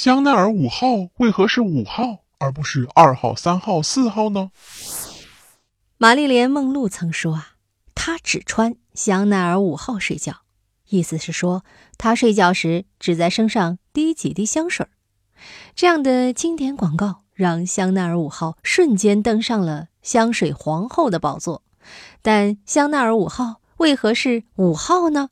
香奈儿五号为何是五号，而不是二号、三号、四号呢？玛丽莲·梦露曾说啊，她只穿香奈儿五号睡觉，意思是说她睡觉时只在身上滴几滴香水。这样的经典广告让香奈儿五号瞬间登上了香水皇后的宝座。但香奈儿五号为何是五号呢？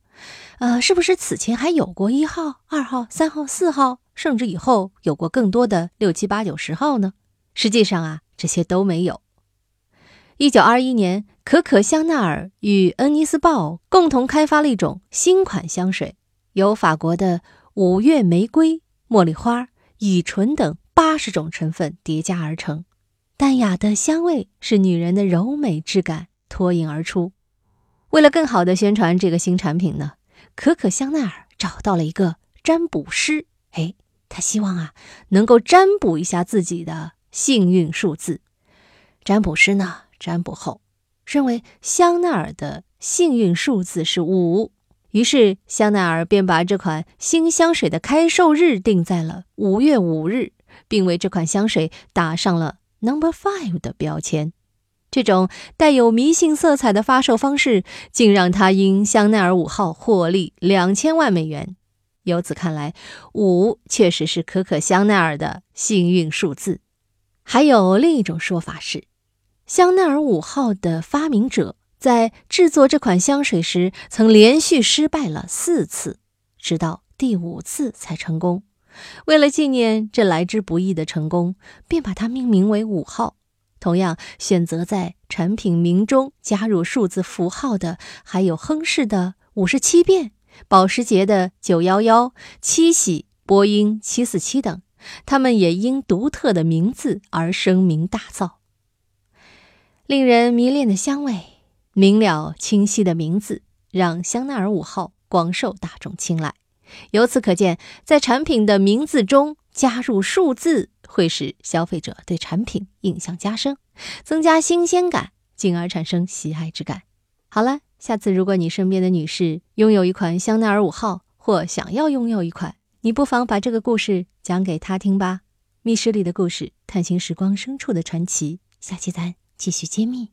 呃，是不是此前还有过一号、二号、三号、四号，甚至以后有过更多的六七八九十号呢？实际上啊，这些都没有。一九二一年，可可香奈儿与恩尼斯鲍共同开发了一种新款香水，由法国的五月玫瑰、茉莉花、乙醇等八十种成分叠加而成。淡雅的香味是女人的柔美质感脱颖而出。为了更好的宣传这个新产品呢，可可香奈儿找到了一个占卜师。哎，他希望啊能够占卜一下自己的幸运数字。占卜师呢？占卜后，认为香奈儿的幸运数字是五，于是香奈儿便把这款新香水的开售日定在了五月五日，并为这款香水打上了 Number Five 的标签。这种带有迷信色彩的发售方式，竟让他因香奈儿五号获利两千万美元。由此看来，五确实是可可香奈儿的幸运数字。还有另一种说法是。香奈儿五号的发明者在制作这款香水时，曾连续失败了四次，直到第五次才成功。为了纪念这来之不易的成功，便把它命名为五号。同样，选择在产品名中加入数字符号的，还有亨氏的五十七变、保时捷的九幺幺、七喜、波音七四七等。他们也因独特的名字而声名大噪。令人迷恋的香味，明了清晰的名字，让香奈儿五号广受大众青睐。由此可见，在产品的名字中加入数字，会使消费者对产品印象加深，增加新鲜感，进而产生喜爱之感。好了，下次如果你身边的女士拥有一款香奈儿五号，或想要拥有一款，你不妨把这个故事讲给她听吧。密室里的故事，探寻时光深处的传奇。下期咱。继续揭秘。